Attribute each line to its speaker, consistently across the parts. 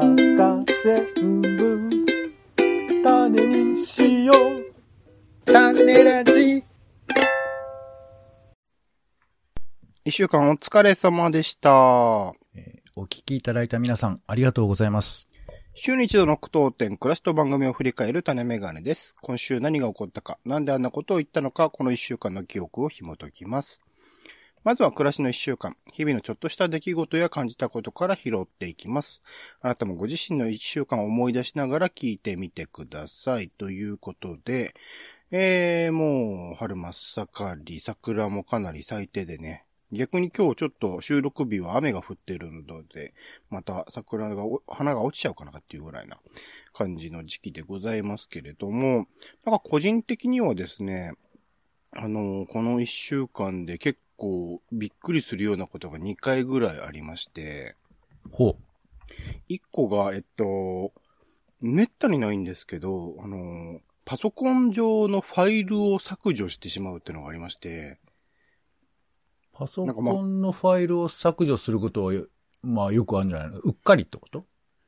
Speaker 1: 中全部種にしよう
Speaker 2: 種ラジ。
Speaker 3: 一週間お疲れ様でした。
Speaker 2: お聞きいただいた皆さん、ありがとうございます。
Speaker 3: 週に一度の苦闘点、暮らしと番組を振り返る種メガネです。今週何が起こったか、なんであんなことを言ったのか、この一週間の記憶を紐解きます。まずは暮らしの一週間、日々のちょっとした出来事や感じたことから拾っていきます。あなたもご自身の一週間を思い出しながら聞いてみてください。ということで、えー、もう春真っ盛り、桜もかなり咲いてでね、逆に今日ちょっと収録日は雨が降ってるので、また桜が、花が落ちちゃうかなっていうぐらいな感じの時期でございますけれども、なんか個人的にはですね、あの、この一週間で結構びっくりするようなことが2回ぐらいありまして、
Speaker 2: ほ
Speaker 3: 1個が、えっと、めったにないんですけど、あの、パソコン上のファイルを削除してしまうっていうのがありまして、
Speaker 2: う。パソコンのファイルを削除することは、まあよくあるんじゃないの？うっかりってこと？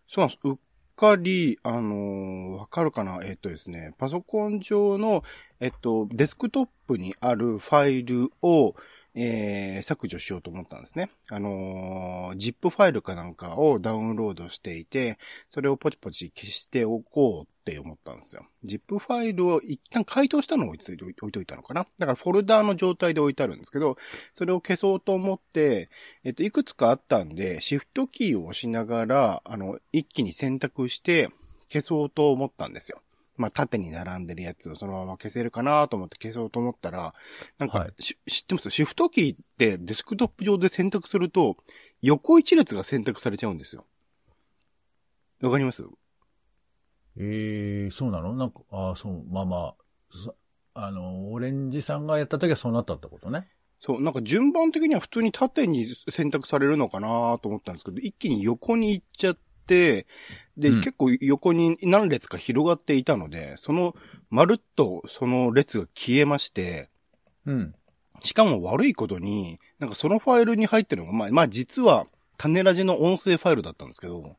Speaker 3: そうなんです。うっかり、あのーわかるかな？えっとですね、パソコン上の、えっと、デスクトップにあるファイルを、えー、削除しようと思ったんですね。あのー、ZIP ファイルかなんかをダウンロードしていて、それをポチポチ消しておこうって思ったんですよ。ZIP ファイルを一旦解凍したのを置いといて置いといたのかなだからフォルダーの状態で置いてあるんですけど、それを消そうと思って、えっと、いくつかあったんで、シフトキーを押しながら、あの、一気に選択して消そうと思ったんですよ。まあ、縦に並んでるやつをそのまま消せるかなと思って消そうと思ったら、なんか、
Speaker 2: はい
Speaker 3: し知ってます？シフトキーってデスクトップ上で選択すると、横一列が選択されちゃうんですよ。わかります？
Speaker 2: ええそうなの？なんか、ああ、そう、まあまあ、そあの、オレンジさんがやった時はそうなったってことね？
Speaker 3: そう、なんか順番的には普通に縦に選択されるのかなと思ったんですけど、一気に横に行っちゃって、で、
Speaker 2: うん
Speaker 3: 結構横に何列か広がっていたので、その、まるっとその列が消えまして、
Speaker 2: うん。
Speaker 3: しかも悪いことに、なんかそのファイルに入ってるのが、まあ、まあ実は、種ラジの音声ファイルだったんですけど、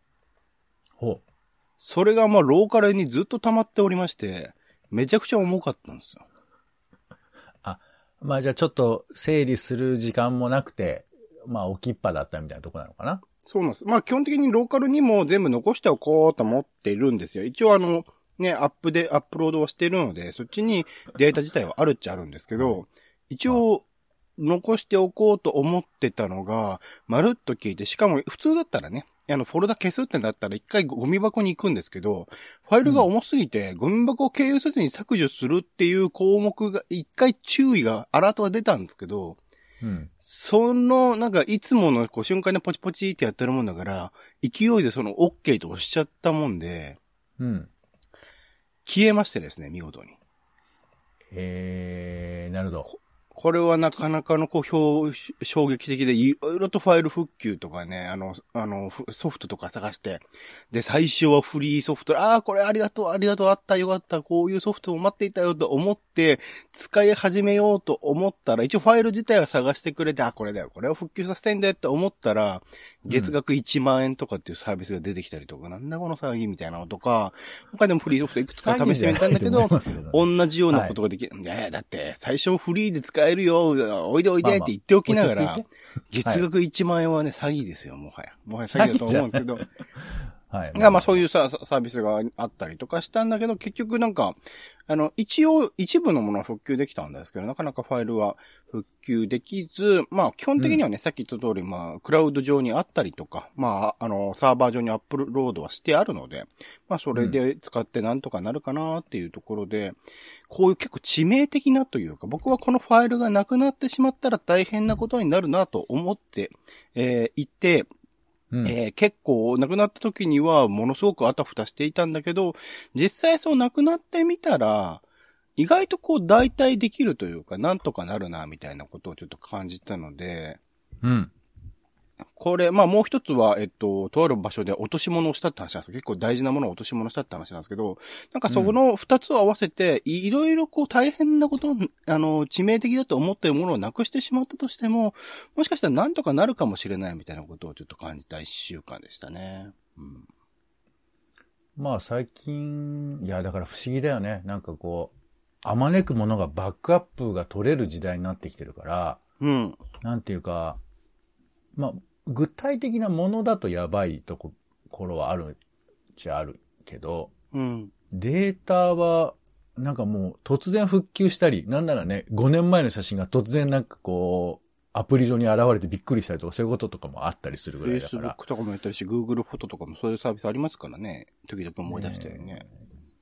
Speaker 2: ほ
Speaker 3: それがまあローカルにずっと溜まっておりまして、めちゃくちゃ重かったんですよ。
Speaker 2: う。まあじゃあちょっと整理する時間もなくて、まあ置きっぱだったみたいなとこなのかな
Speaker 3: そうなんです。まあ基本的にローカルにも全部残しておこうと思っているんですよ。一応あの、ね、アップで、アップロードはしてるので、そっちにデータ自体はあるっちゃあるんですけど、一応、残しておこうと思ってたのが、まるっと消えて、しかも普通だったらね、あの、フォルダ消すってなったら一回ゴミ箱に行くんですけど、ファイルが重すぎて、ゴミ箱を経由せずに削除するっていう項目が、一回注意が、アラートが出たんですけど、
Speaker 2: うん。
Speaker 3: その、なんか、いつものこう瞬間でポチポチってやってるもんだから、勢いでその OK と押しちゃったもんで、
Speaker 2: うん。
Speaker 3: 消えましてですね、見事に。
Speaker 2: ええなるほど。
Speaker 3: これはなかなかのこう、表衝撃的で、いろいろとファイル復旧とかね、あの、あの、ふソフトとか探して、で、最初はフリーソフト、ああ、これありがとう、ありがとう、あった、よかった、こういうソフトを待っていたよと思って、使い始めようと思ったら、一応ファイル自体は探してくれて、あ、これだよ、これを復旧させたいんだよって思ったら、月額1万円とかっていうサービスが出てきたりとか、なんだこの騒ぎみたいなのとか、他でもフリーソフトいくつか試してみたんだけど、同じようなことができる。い。やいや、だって、最初フリーで使えるよ、おいでおいでって言っておきながら
Speaker 2: まあまあ
Speaker 3: 月額1万円はね、詐欺ですよ、もはや。もはや詐欺だと思うんですけど。
Speaker 2: はい。
Speaker 3: が、まあそういうさ、ササービスがあったりとかしたんだけど、結局なんか、あの、一応、一部のものは復旧できたんですけど、なかなかファイルは復旧できず、まあ基本的にはね、さっき言った通り、まあ、クラウド上にあったりとか、まあ、あの、サーバー上にアップロードはしてあるので、まあそれで使ってなんとかなるかなっていうところで、こういう結構致命的なというか、僕はこのファイルがなくなってしまったら大変なことになるなと思って、えーいて、
Speaker 2: うん
Speaker 3: えー結構亡くなった時にはものすごくあたふたしていたんだけど、実際そう亡くなってみたら、意外とこう代替できるというか、なんとかなるな、みたいなことをちょっと感じたので、
Speaker 2: うん。
Speaker 3: これ、まあもう一つは、えっと、とある場所で落とし物をしたって話なんです結構大事なものを落とし物したって話なんですけど、なんかそこの二つを合わせて、いろいろこう大変なこと、あの、致命的だと思っているものをなくしてしまったとしても、もしかしたらなんとかなるかもしれないみたいなことをちょっと感じた一週間でしたね。うん。
Speaker 2: まあ最近、いやだから不思議だよね。なんかこう、あまねくものがバックアップが取れる時代になってきてるから、
Speaker 3: うん。
Speaker 2: なんていうか、まあ、具体的なものだとやばいところはあるっちゃあるけど、
Speaker 3: うん。
Speaker 2: データは、なんかもう突然復旧したり、なんならね、5年前の写真が突然なんかこう、アプリ上に現れてびっくりしたりとか、そういうこととかもあったりするぐらいだから。
Speaker 3: Facebook とかもやったりし、Google フォトとかもそういうサービスありますからね。時々思い出したよね。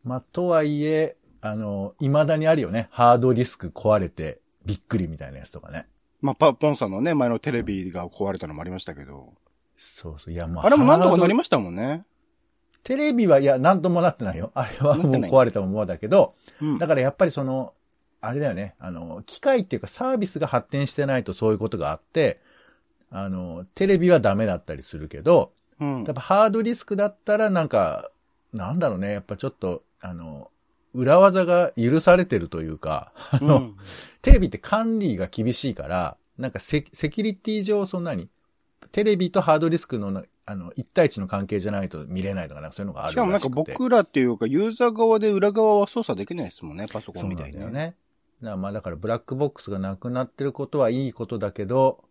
Speaker 2: まあ、とはいえ、あの、未だにあるよね。ハードディスク壊れてびっくりみたいなやつとかね。
Speaker 3: まあ、パポンさんのね、前のテレビが壊れたのもありましたけど。
Speaker 2: そうそう。いや、まあ。
Speaker 3: あれも何とかなり
Speaker 2: ま
Speaker 3: ましたもんね。
Speaker 2: テレビは、いや、なんともなってないよ。あれはもう壊れたままだけど、
Speaker 3: うん。
Speaker 2: だからやっぱりその、あれだよね。あの、機械っていうかサービスが発展してないとそういうことがあって、あの、テレビはダメだったりするけど、
Speaker 3: うん
Speaker 2: やっぱハードディスクだったらなんか、なんだろうね。やっぱちょっと、あの、裏技が許されてるというか、あの、
Speaker 3: うん
Speaker 2: テレビって管理が厳しいから、なんかセセキュリティ上そんなに、テレビとハードディスクのな、あの、一対一の関係じゃないと見れないとか、なんかそういうのがある
Speaker 3: しかもなんか僕らっていうか、ユーザー側で裏側は操作できないですもんね、パソコ
Speaker 2: そうな
Speaker 3: ンみたいに
Speaker 2: んだよね。だからまあだからブラックボックスがなくなってることはいいことだけど、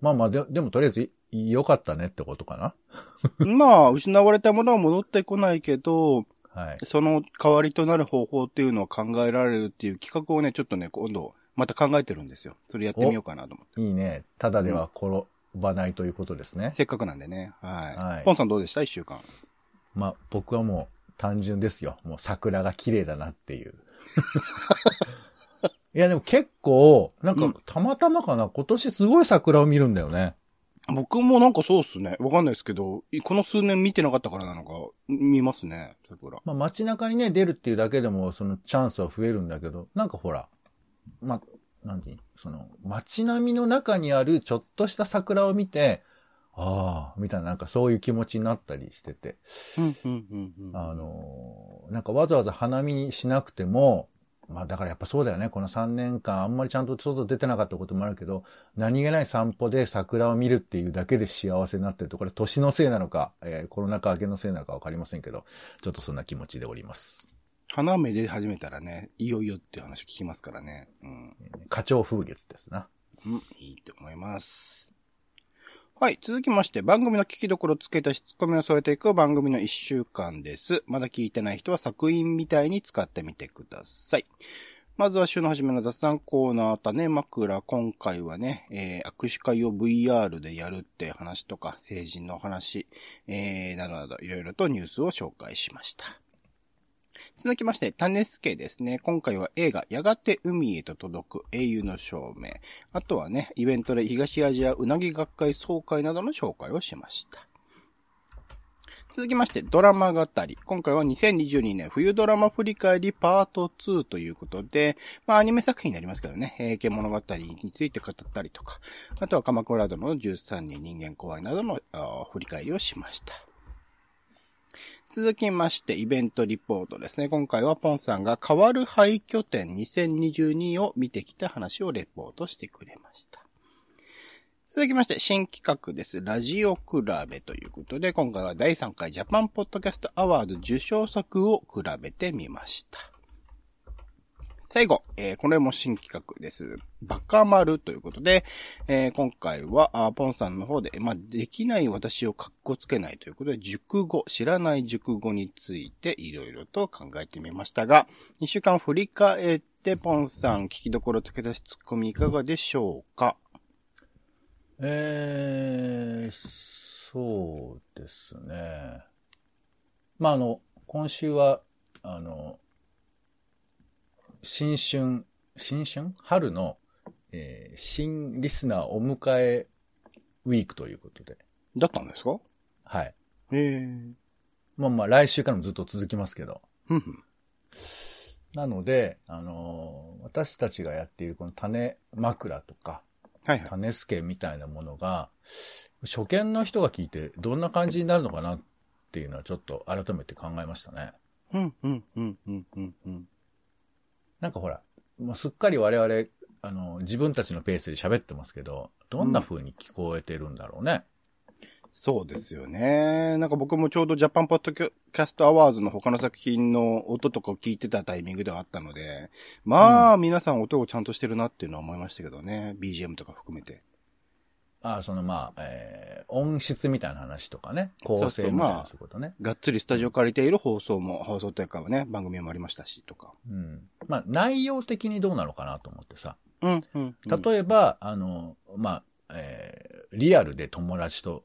Speaker 2: まあまあででもとりあえずい良かったねってことかな。
Speaker 3: まあ、失われたものは戻ってこないけど、
Speaker 2: はい。
Speaker 3: その代わりとなる方法っていうのは考えられるっていう企画をね、ちょっとね、今度、また考えてるんですよ。それやってみようかなと思って。
Speaker 2: いいね。ただでは転ばないということですね。
Speaker 3: せっかくなんでね。はい。
Speaker 2: はい
Speaker 3: ポンさんどうでした？一週間。
Speaker 2: まあ僕はもう単純ですよ。もう桜が綺麗だなっていう。いやでも結構、なん
Speaker 3: うん
Speaker 2: かたまたまかな、今年すごい桜を見るんだよね。
Speaker 3: 僕もなんかそうっすね。わかんないですけど、この数年見てなかったからなのか、見ますね、桜。
Speaker 2: まあ街中にね、出るっていうだけでもそのチャンスは増えるんだけど、なんかほら、まあ、なんていうその街並みの中にあるちょっとした桜を見て、ああ、みたいななんかそういう気持ちになったりしてて。あのーなんかわざわざ花見にしなくても、まあだからやっぱそうだよね。この3年間あんまりちゃんと外出てなかったこともあるけど、何気ない散歩で桜を見るっていうだけで幸せになってると、これ年のせいなのか、えーコロナ禍明けのせいなのかわかりませんけど、ちょっとそんな気持ちでおります。
Speaker 3: 花芽で始めたらね、いよいよっていう話聞きますからね。うん。
Speaker 2: 花鳥風月ですな。
Speaker 3: うん、いいと思います。はい。続きまして、番組の聞きどころつけたし、ツッコミを添えていく番組の一週間です。まだ聞いてない人は作品みたいに使ってみてください。まずは週の初めの雑談コーナー、種枕。今回はね、えー、握手会を VR でやるって話とか、成人の話、えー、などなど、いろいろとニュースを紹介しました。続きまして、種助ですね。今回は映画、やがて海へと届く英雄の証明。あとはね、イベントで東アジアうなぎ学会総会などの紹介をしました。続きまして、ドラマ語り。今回は2022年冬ドラマ振り返りパート2ということで、まあアニメ作品になりますけどね、平家物語について語ったりとか、あとは鎌倉殿の13人人間怖いなどの振り返りをしました。続きまして、イベントリポートですね。今回はポンさんが変わる廃墟展2022を見てきた話をレポートしてくれました。続きまして、新企画です。ラジオ比べということで、今回は第3回ジャパンポッドキャストアワード受賞作を比べてみました。最後、えーこれも新企画です。バカ丸ということで、えー今回は、あポンさんの方で、まあ、できない私を格好つけないということで、熟語、知らない熟語についていろいろと考えてみましたが、一週間振り返って、ポンさん、聞きどころつけ出しツッコミいかがでしょうか？
Speaker 2: えー、そうですね。まあ、あの、今週は、あの、新春、新春？春の、えー新リスナーお迎えウィークということで。
Speaker 3: だったんですか？
Speaker 2: はい。
Speaker 3: へえ。
Speaker 2: まあまあ来週からもずっと続きますけど。なので、あのー私たちがやっているこの種枕とか、
Speaker 3: はいはい。
Speaker 2: 種助みたいなものが、初見の人が聞いてどんな感じになるのかなっていうのはちょっと改めて考えましたね。
Speaker 3: うん、うん、うん、うん、うん、うん。
Speaker 2: なんかほら、もうすっかり我々、あの、自分たちのペースで喋ってますけど、どんな風に聞こえてるんだろうね？
Speaker 3: そうですよね。なんか僕もちょうど Japan Podcast Awards の他の作品の音とかを聞いてたタイミングではあったので、まあ、皆さん音をちゃんとしてるなっていうのは思いましたけどね。BGM とか含めて。
Speaker 2: ああ、そのまあ、えー、音質みたいな話とかね。構成みたいな
Speaker 3: まあ
Speaker 2: そういうことね。
Speaker 3: がっつりスタジオ借りている放送も、放送というかね、番組もありましたし、とか。
Speaker 2: うん。まあ、内容的にどうなのかなと思ってさ。
Speaker 3: うん、うん。
Speaker 2: 例えば、あの、まあ、えー、リアルで友達と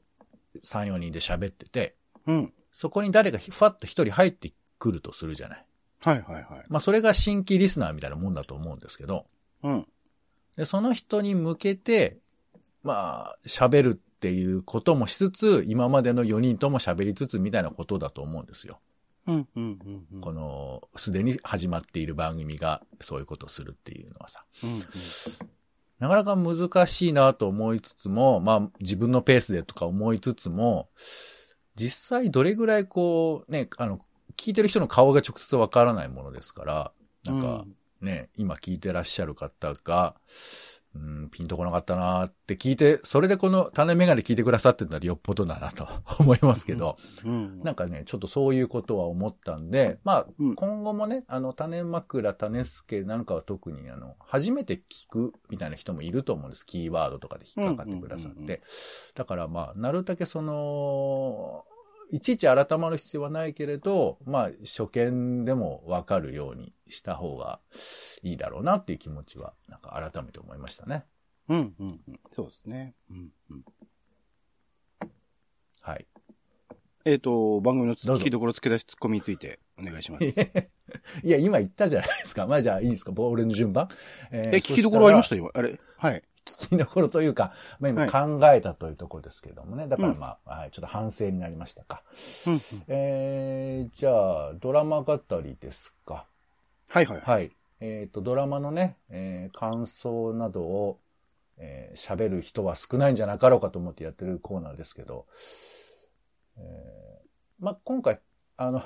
Speaker 2: 3、4人で喋ってて、
Speaker 3: うん。
Speaker 2: そこに誰かひふわっと一人入ってくるとするじゃない。
Speaker 3: はいはいはい。
Speaker 2: まあ、それが新規リスナーみたいなもんだと思うんですけど、
Speaker 3: うん。
Speaker 2: で、その人に向けて、まあ、喋るっていうこともしつつ、今までの4人とも喋りつつみたいなことだと思うんですよ。
Speaker 3: うん、うん、うん。うん
Speaker 2: この、すでに始まっている番組がそういうことをするっていうのはさ。
Speaker 3: うん、うん。
Speaker 2: なかなか難しいなと思いつつも、まあ自分のペースでとか思いつつも、実際どれぐらいこう、ね、あの、聞いてる人の顔が直接わからないものですから、なんかね、今聞いてらっしゃる方が、うん、ピンとこなかったなって聞いて、それでこの種メガネ聞いてくださってるのはよっぽどだなと思いますけど、
Speaker 3: うん。
Speaker 2: なんかね、ちょっとそういうことは思ったんで、まあ、
Speaker 3: うん
Speaker 2: 今後もね、あの、種枕、種助なんかは特に、あの、初めて聞くみたいな人もいると思うんです。キーワードとかで引っかかってくださって。だからまあ、なるだけその、いちいち改まる必要はないけれど、まあ、初見でもわかるようにした方がいいだろうなっていう気持ちは、なんか改めて思いましたね。
Speaker 3: うん、うん、うん。そうですね。うん、うん。
Speaker 2: はい。
Speaker 3: えっ、と、番組の聞きどころ付け出しツッコミについてお願いします。
Speaker 2: いや、今言ったじゃないですか。まあじゃあいいですか。俺の順番。え
Speaker 3: え、聞きどころありました？
Speaker 2: よ。
Speaker 3: 今。あれ？はい。
Speaker 2: 聞きどころというか、まあ今
Speaker 3: はい
Speaker 2: 考えたというところですけれどもね。だからまあ、はい、ちょっと反省になりましたか。
Speaker 3: うん、うん。
Speaker 2: えー、じゃあ、ドラマ語りですか。
Speaker 3: はいはいはい。
Speaker 2: はい。えっ、と、ドラマのね、えー感想などを、えー喋る人は少ないんじゃなかろうかと思ってやってるコーナーですけど、えーまあ、今回、あの、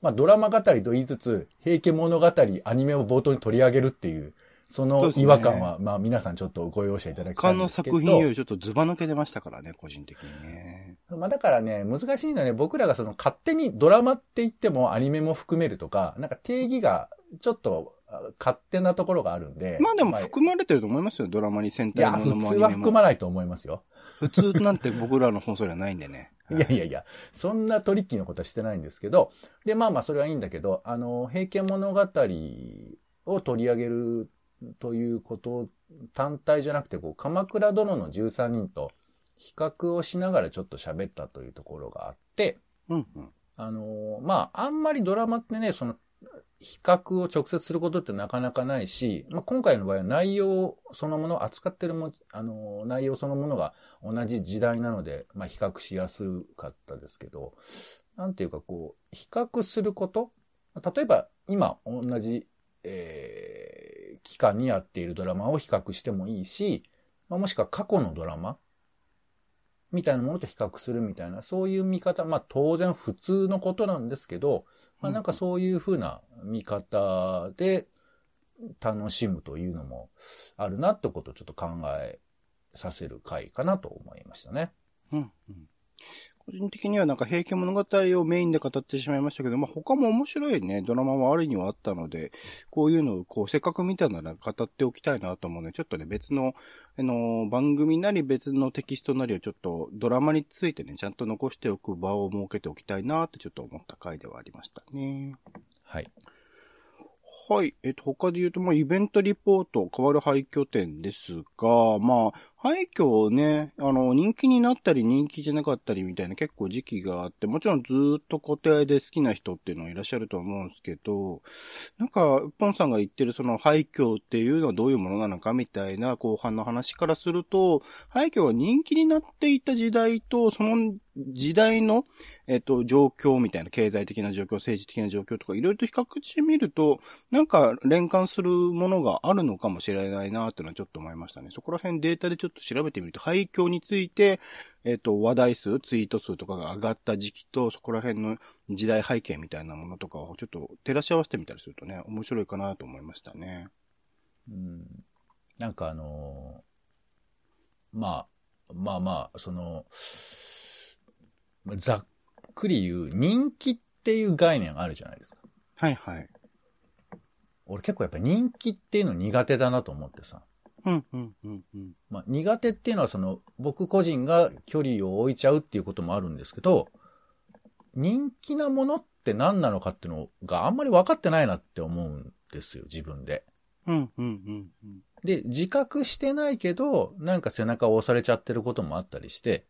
Speaker 2: まあ、ドラマ語りと言いつつ、平家物語、アニメを冒頭に取り上げるっていう、その違和感は、まあ、皆さんちょっとご容赦いただきた
Speaker 3: 他の
Speaker 2: いんですけど。
Speaker 3: 作品よりちょっとズバ抜け出ましたからね、個人的にね。
Speaker 2: まあだからね、難しいのはね、僕らがその勝手にドラマって言ってもアニメも含めるとか、なんか定義がちょっとあ勝手なところがあるんで。
Speaker 3: まあでも含まれてると思いますよ、ドラマに戦
Speaker 2: いや、
Speaker 3: 隊もの
Speaker 2: 普通は
Speaker 3: もアニメも。
Speaker 2: 含まないと思いますよ。
Speaker 3: 普通なんて僕らの放送ではないんでね。
Speaker 2: いやいやいや、そんなトリッキーなことはしてないんですけど、で、まあまあそれはいいんだけど、あの、平家物語を取り上げるということ単体じゃなくて、こう、鎌倉殿の13人と比較をしながらちょっと喋ったというところがあって、
Speaker 3: うんうん。
Speaker 2: あのーまあ、あんまりドラマってね、その、比較を直接することってなかなかないし、まあ、今回の場合は内容そのもの、扱ってるも、あのー内容そのものが同じ時代なので、まあ、比較しやすかったですけど、なんていうかこう、比較すること例えば、今同じ、えー期間にやっているドラマを比較してもいいし、まあ、もしくは過去のドラマみたいなものと比較するみたいな、そういう見方、まあ当然普通のことなんですけど、まあなんかそういうふうな見方で楽しむというのもあるなってことをちょっと考えさせる回かなと思いましたね。
Speaker 3: うんうん個人的にはなんか平家物語をメインで語ってしまいましたけど、まあ、他も面白いね、ドラマはあるにはあったので、こういうのをこう、せっかく見たなら語っておきたいなと思うので、ちょっとね、別の、あの、番組なり別のテキストなりをちょっとドラマについてね、ちゃんと残しておく場を設けておきたいなってちょっと思った回ではありましたね。
Speaker 2: はい。
Speaker 3: はい。えっと、他で言うと、まあ、イベントリポート、変わる廃墟展ですが、まあ、廃墟ね、あの、人気になったり人気じゃなかったりみたいな結構時期があって、もちろんずっと固定で好きな人っていうのはいらっしゃると思うんですけど、なんか、ポンさんが言ってるその廃墟っていうのはどういうものなのかみたいな後半の話からすると、廃墟が人気になっていた時代と、その時代の、えっと、状況みたいな、経済的な状況、政治的な状況とか、いろいろと比較してみると、なんか連関するものがあるのかもしれないなっていうのはちょっと思いましたね。そこら辺データでちょっと調べてみると、廃墟について、えっと、話題数、ツイート数とかが上がった時期と、そこら辺の時代背景みたいなものとかをちょっと照らし合わせてみたりするとね、面白いかなと思いましたね。
Speaker 2: うん。なんかあのーまあ、まあまあ、その、ざっくり言う人気っていう概念あるじゃないですか。
Speaker 3: はいはい。
Speaker 2: 俺結構やっぱ人気っていうの苦手だなと思ってさ。
Speaker 3: うん、うん、うん、うん。
Speaker 2: まあ、苦手っていうのはその、僕個人が距離を置いちゃうっていうこともあるんですけど、人気なものって何なのかっていうのがあんまり分かってないなって思うんですよ、自分で。
Speaker 3: うん、うん、うん、うん。
Speaker 2: で、自覚してないけど、なんか背中を押されちゃってることもあったりして、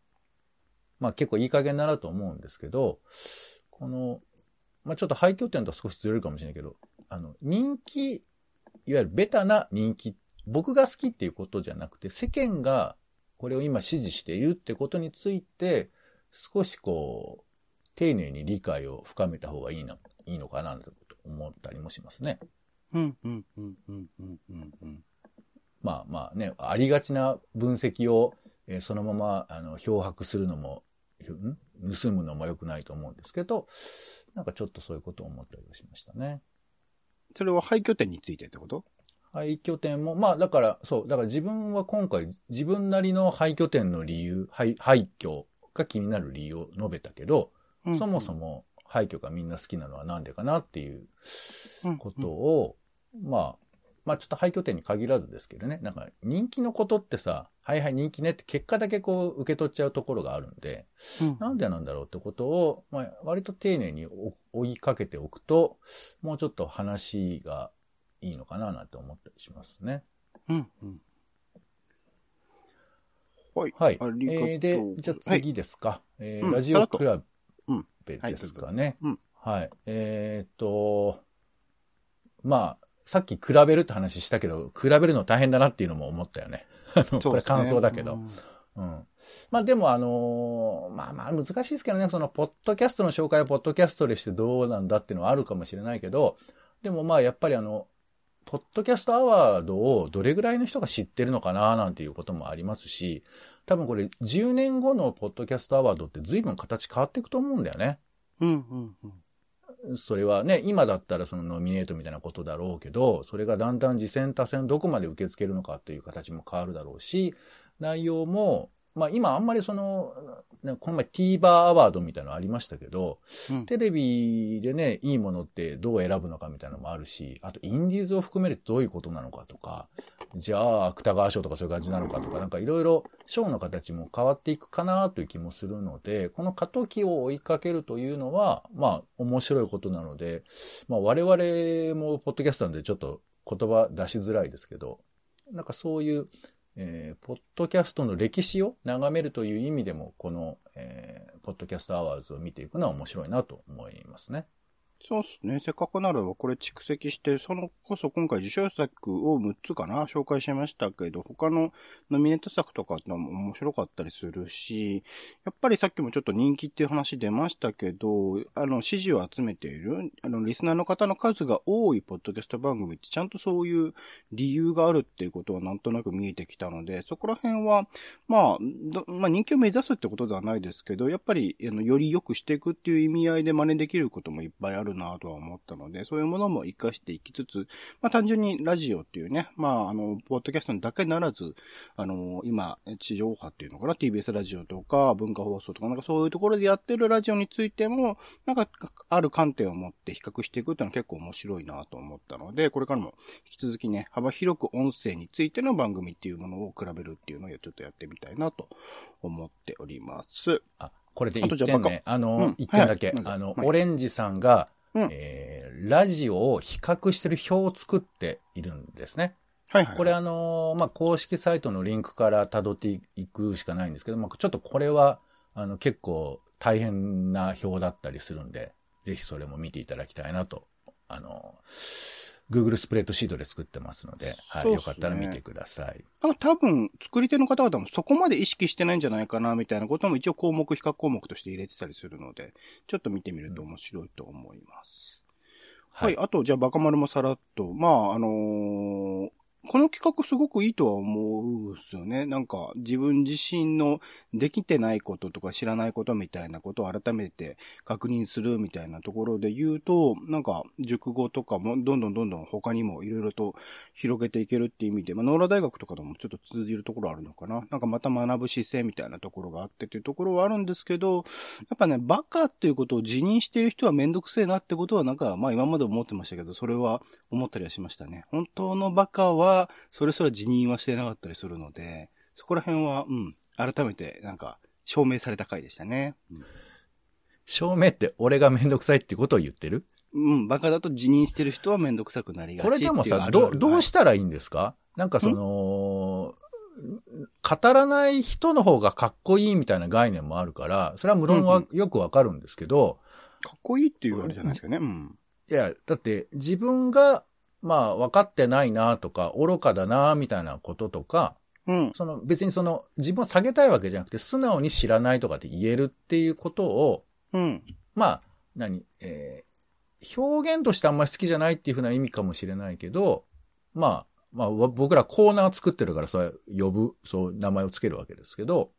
Speaker 2: まあ結構いい加減だなと思うんですけど、この、まあちょっと廃墟点とは少しずれるかもしれないけど、あの、人気、いわゆるベタな人気、僕が好きっていうことじゃなくて、世間がこれを今支持しているってことについて、少しこう、丁寧に理解を深めた方がいいな、いいのかなと思ったりもしますね。
Speaker 3: うん、うん、うん、うん、うん、うん。
Speaker 2: まあまあね、ありがちな分析を、えーそのまま、あの、漂白するのも、ん？盗むのも良くないと思うんですけど、なんかちょっとそういうことを思ったりはしましたね。
Speaker 3: それは廃墟点についてってこと？
Speaker 2: 廃墟点も、まあだから、そう、だから自分は今回自分なりの廃墟点の理由、廃廃墟が気になる理由を述べたけど、そもそ
Speaker 3: も、
Speaker 2: も廃墟がみんな好きなのはなんでかなっていう
Speaker 3: うん。
Speaker 2: ことを、まあ、まあちょっと廃墟店に限らずですけどね、なんか人気のことってさ、はいはい人気ねって結果だけこう受け取っちゃうところがあるんで、
Speaker 3: うん。
Speaker 2: なんでなんだろうってことを、まあ割と丁寧に追追いかけておくと、もうちょっと話がいいのかななんて思ったりしますね。
Speaker 3: うん、うん。はい。
Speaker 2: はい。えーで、じゃあ次ですか。えー
Speaker 3: うん
Speaker 2: ラジオクラ
Speaker 3: うん
Speaker 2: ベですかね。
Speaker 3: はいどうぞ
Speaker 2: はい。えーっと、まあ、さっき比べるって話したけど、比べるの大変だなっていうのも思ったよね。あの、これ感想だけど。うん。まあでもあのーまあまあ難しいですけどね、そのポッドキャストの紹介はポッドキャストでしてどうなんだっていうのはあるかもしれないけど、でもまあやっぱりあの、ポッドキャストアワードをどれぐらいの人が知ってるのかななんていうこともありますし、多分これ10年後のポッドキャストアワードって随分形変わっていくと思うんだよね。
Speaker 3: うん、うん、うん。
Speaker 2: それはね、今だったらそのノミネートみたいなことだろうけど、それがだんだん次戦多戦どこまで受け付けるのかっていう形も変わるだろうし、内容も、まあ今あんまりその、ねこの前 TVer アワードみたいなのありましたけど、
Speaker 3: うん。
Speaker 2: テレビでね、いいものってどう選ぶのかみたいなのもあるし、あとインディーズを含めるとどういうことなのかとか、じゃあ芥川賞とかそういう感じなのかとか、なんかいろいろ賞の形も変わっていくかなという気もするので、この過渡期を追いかけるというのは、まあ面白いことなので、まあ我々もポッドキャストなんでちょっと言葉出しづらいですけど、なんかそういう、えーポッドキャストの歴史を眺めるという意味でも、この、えーポッドキャストアワーズを見ていくのは面白いなと思いますね。
Speaker 3: そうですね。せっかくならばこれ蓄積して、そのこそ今回受賞作を6つかな紹介しましたけど、他のノミネート作とかってのも面白かったりするし、やっぱりさっきもちょっと人気っていう話出ましたけど、あの、支持を集めている、あの、リスナーの方の数が多いポッドキャスト番組ってちゃんとそういう理由があるっていうことはなんとなく見えてきたので、そこら辺は、まあ、まあ人気を目指すってことではないですけど、やっぱり、あの、より良くしていくっていう意味合いで真似できることもいっぱいあるなとは思ったので、そういうものも活かしていきつつ、まあ単純にラジオっていうね、まああの、ポッドキャストだけならず、あの、今、地上波っていうのかな、TBS ラジオとか文化放送とか、なんかそういうところでやってるラジオについても、なんか、ある観点を持って比較していくっていうのは結構面白いなと思ったので、これからも引き続きね、幅広く音声についての番組っていうものを比べるっていうのをちょっとやってみたいなと思っております。
Speaker 2: あ、これで一
Speaker 3: あとじゃあ
Speaker 2: あの、
Speaker 3: うん。
Speaker 2: 一点だけ、
Speaker 3: はい。はい
Speaker 2: あの、
Speaker 3: はい。
Speaker 2: オレンジさんが、
Speaker 3: うん
Speaker 2: えーラジオを比較してる表を作っているんですね。
Speaker 3: はいはい。
Speaker 2: これあのーまあ、公式サイトのリンクから辿っていくしかないんですけど、まあ、ちょっとこれは、あの、結構大変な表だったりするんで、ぜひそれも見ていただきたいなと、あのー Google スプレッドシートで作ってますので、はい、
Speaker 3: ね
Speaker 2: よかったら見てください。
Speaker 3: なんか多分、作り手の方々もそこまで意識してないんじゃないかな、みたいなことも一応項目、比較項目として入れてたりするので、ちょっと見てみると面白いと思います。はい。あと、じゃあ、バカ丸もさらっと、まあ、あのーこの企画すごくいいとは思うんですよね。なんか自分自身のできてないこととか知らないことみたいなことを改めて確認するみたいなところで言うと、なんか熟語とかもどんどんどんどん他にもいろいろと広げていけるっていう意味で、まあ、ノーラ大学とかでもちょっと通じるところあるのかな。なんかまた学ぶ姿勢みたいなところがあってっていうところはあるんですけど、やっぱね、バカっていうことを辞任してる人はめんどくせえなってことはなんか、まあ今まで思ってましたけど、それは思ったりはしましたね。本当のバカは、それすら辞任はしてなかったりするので、そこら辺は、うん、改めて、なんか、証明された回でしたね。うん、
Speaker 2: 証明って俺がめんどくさいってことを言ってる？
Speaker 3: うん、バカだと辞任してる人はめんどくさくなりがち
Speaker 2: これでもさ、ど、どうしたらいいんですか？なんかその、語らない人の方がかっこいいみたいな概念もあるから、それは無論はよくわかるんですけど、
Speaker 3: かっこいいっていうあれじゃないですかね。うん。
Speaker 2: いや、だって自分がまあ、分かってないなとか、愚かだなみたいなこととか、
Speaker 3: うん。
Speaker 2: その別にその自分を下げたいわけじゃなくて、素直に知らないとかって言えるっていうことを、
Speaker 3: うん。
Speaker 2: まあ、何、えー、表現としてあんまり好きじゃないっていうふうな意味かもしれないけど、まあ、まあ、僕らコーナー作ってるから、それ呼ぶ、そう名前をつけるわけですけど、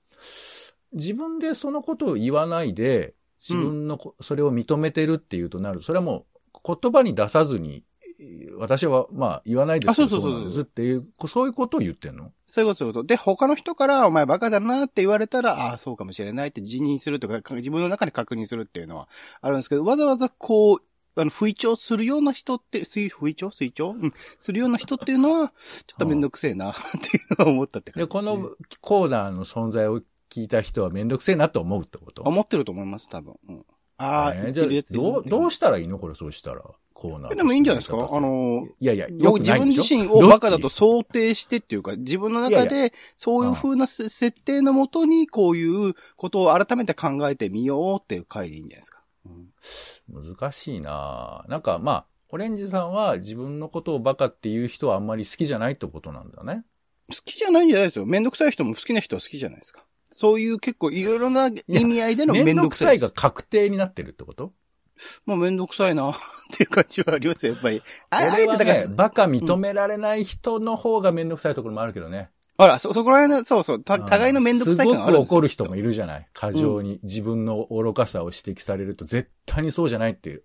Speaker 2: 自分でそのことを言わないで、自分の、それを認めてるっていうとなると、それはもう言葉に出さずに私は、まあ、言わないですけど、そうそうなんですっていう、そういうことを言ってんの？
Speaker 3: そういうこと、そういうこと。で、他の人から、お前バカだなって言われたら、ああ、そうかもしれないって辞任するとか、自分の中で確認するっていうのはあるんですけど、わざわざこう、あの、吹聴するような人って、水、吹聴？水聴？うん。するような人っていうのは、ちょっとめんどくせえな、っていうのは思ったって感じ
Speaker 2: で、ね、このコーナーの存在を聞いた人はめんどくせえなと思うってこと？
Speaker 3: 思ってると思います、多分。うん。ああ、
Speaker 2: えー、じゃあ、どう、どうしたらいいの？これ、そうしたら。コーナー。
Speaker 3: でもいいんじゃないですか？あの、
Speaker 2: いやいや、
Speaker 3: よく自分自身をバカだと想定してっていうか、自分の中でそういう風な設定のもとにこういうことを改めて考えてみようっていう回でいいんじゃないですか？
Speaker 2: うん、難しいななんかまあ、オレンジさんは自分のことをバカっていう人はあんまり好きじゃないってことなんだね。
Speaker 3: 好きじゃないんじゃないですよ。めんどくさい人も好きな人は好きじゃないですか。そういう結構いろいろな意味合いでのめんどくさい。
Speaker 2: めんどくさいが確定になってるってこと？
Speaker 3: まあめんどくさいな っていう感じはありますよ、やっぱり。
Speaker 2: あれはね、バカ認められない人の方がめんどくさいところもあるけどね。
Speaker 3: ほら、そ、そこら辺の、そうそう、た、互いのめんどくさい
Speaker 2: 感あるすごく怒る人もいるじゃない過剰に、自分の愚かさを指摘されると、絶対にそうじゃないっていう、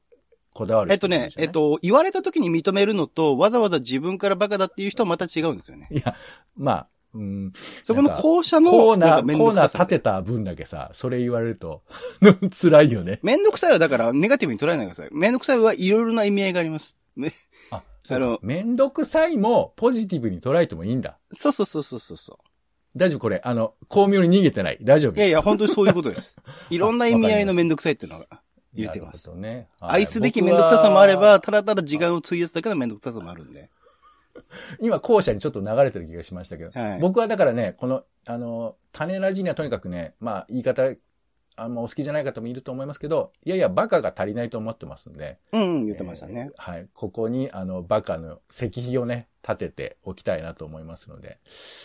Speaker 2: こだわる
Speaker 3: えっとね、えっと、言われた時に認めるのと、わざわざ自分からバカだっていう人はまた違うんですよね。
Speaker 2: いや、まあ、うん。
Speaker 3: そこの校舎の、
Speaker 2: コーナー、コーナー立てた分だけさ、それ言われると 辛いよね。
Speaker 3: めんどくさいはだから、ネガティブに捉えないでください。めんどくさいはいろいろな意味合いがあります。
Speaker 2: あ、あの、めんどくさいもポジティブに捉えてもいいんだ。
Speaker 3: そうそうそうそうそう。
Speaker 2: 大丈夫これ、あの、巧妙に逃げてない。大丈夫
Speaker 3: いやいや、本当にそういうことです。いろんな意味合いのめんどくさいっていうのが言ってます。
Speaker 2: ね。
Speaker 3: 愛すべきめんどくささもあれば、ただただ時間を費やすだけのめんどくささもあるんで。
Speaker 2: 今、後者にちょっと流れてる気がしましたけど、はい、僕はだからね、この、あの、種ラジにはとにかくね、まあ、言い方、あんまお好きじゃない方もいると思いますけど、いやいや、バカが足りないと思ってますんで。
Speaker 3: うん、言ってましたね。
Speaker 2: えー、はい。ここに、あの、バカの石碑をね、立てておきたいなと思いますので。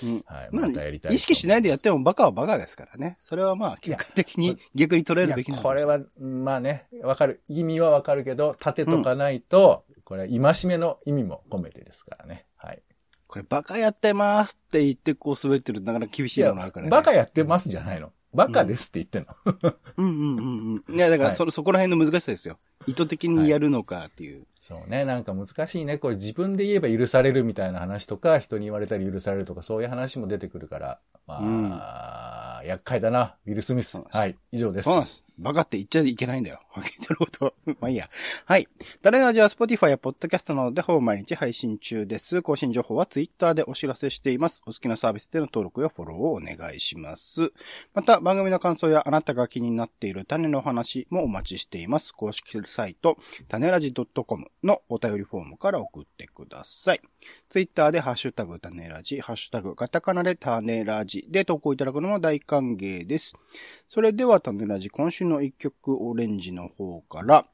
Speaker 3: うん。はい。またやりたい、まあ、意識しないでやってもバカはバカですからね。それはまあ、結果的に逆に取れるべき
Speaker 2: なこれは、まあね、わかる。意味はわかるけど、立てとかないと、うん、これ、戒めの意味も込めてですからね。はい。
Speaker 3: これバカやってますって言ってこう滑ってるとなかなか厳しいのがあるから
Speaker 2: ね。バカやってますじゃないの。バカですって言ってんの。
Speaker 3: うん、うんうんうん いや、だからそ、はい、そこら辺の難しさですよ。意図的にやるのかっていう、はい、
Speaker 2: そうね。なんか難しいね。これ自分で言えば許されるみたいな話とか、人に言われたり許されるとか、そういう話も出てくるから。まあ、うん、厄介だな。ウィル・スミス。はい。以上です。
Speaker 3: そうなんです。バカって言っちゃいけないんだよ。人のこと。まあいいや。はい。誰がじゃあ、Spotify や Podcast などでほぼ毎日配信中です。更新情報は Twitter でお知らせしています。お好きなサービスでの登録やフォローをお願いします。また、番組の感想やあなたが気になっている種の話もお待ちしています。公式サイト、種ラジ .com のお便りフォームから送ってください。Twitter でハッシュタグ種ラジ、ハッシュタグカタカナで種ラジで投稿いただくのも大歓迎です。それでは種ラジ、今週の一曲オレンジの方から、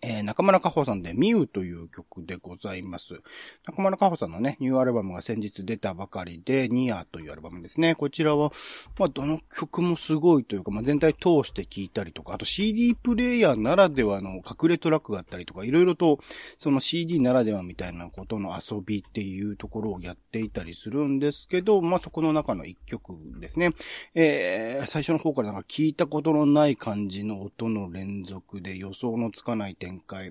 Speaker 3: えー、中村佳穂さんでミュウという曲でございます。中村佳穂さんのね、ニューアルバムが先日出たばかりで、ニアというアルバムですね。こちらは、まあ、どの曲もすごいというか、まあ、全体通して聴いたりとか、あと CD プレイヤーならではの隠れトラックがあったりとか、いろいろと、その CD ならではみたいなことの遊びっていうところをやっていたりするんですけど、まあ、そこの中の一曲ですね。えー、最初の方からなんか聞いたことのない感じの音の連続で予想のつかない点展開。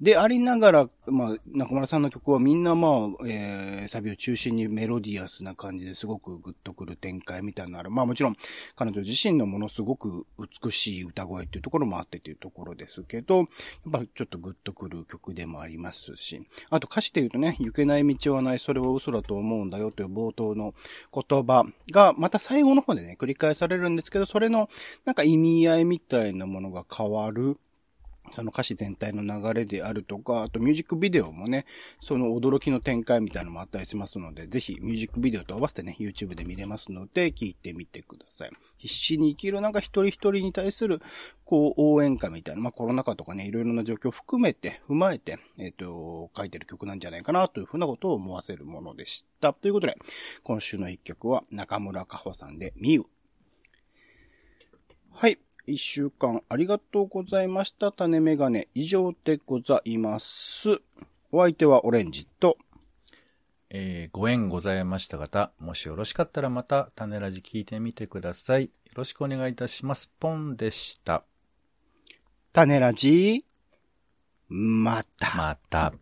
Speaker 3: でありながら、まあ、中村さんの曲はみんなまあ、えー、サビを中心にメロディアスな感じですごくグッとくる展開みたいなのある。まあもちろん、彼女自身のものすごく美しい歌声っていうところもあってっていうところですけど、やっぱちょっとグッとくる曲でもありますし、あと歌詞で言うとね、行けない道はない、それは嘘だと思うんだよという冒頭の言葉が、また最後の方でね、繰り返されるんですけど、それのなんか意味合いみたいなものが変わる。その歌詞全体の流れであるとか、あとミュージックビデオもね、その驚きの展開みたいなのもあったりしますので、ぜひミュージックビデオと合わせてね、YouTube で見れますので、聞いてみてください。必死に生きるなんか一人一人に対する、こう、応援歌みたいな、まあコロナ禍とかね、いろいろな状況を含めて、踏まえて、えっ、と、書いてる曲なんじゃないかなというふうなことを思わせるものでした。ということで、今週の一曲は中村佳穂さんで、ミュウ。はい。一週間ありがとうございました。種メガネ以上でございます。お相手はオレンジと、
Speaker 2: えーご縁ございました方、もしよろしかったらまた種ラジ聞いてみてください。よろしくお願いいたします。ポンでした。
Speaker 3: 種ラジまた。
Speaker 2: また。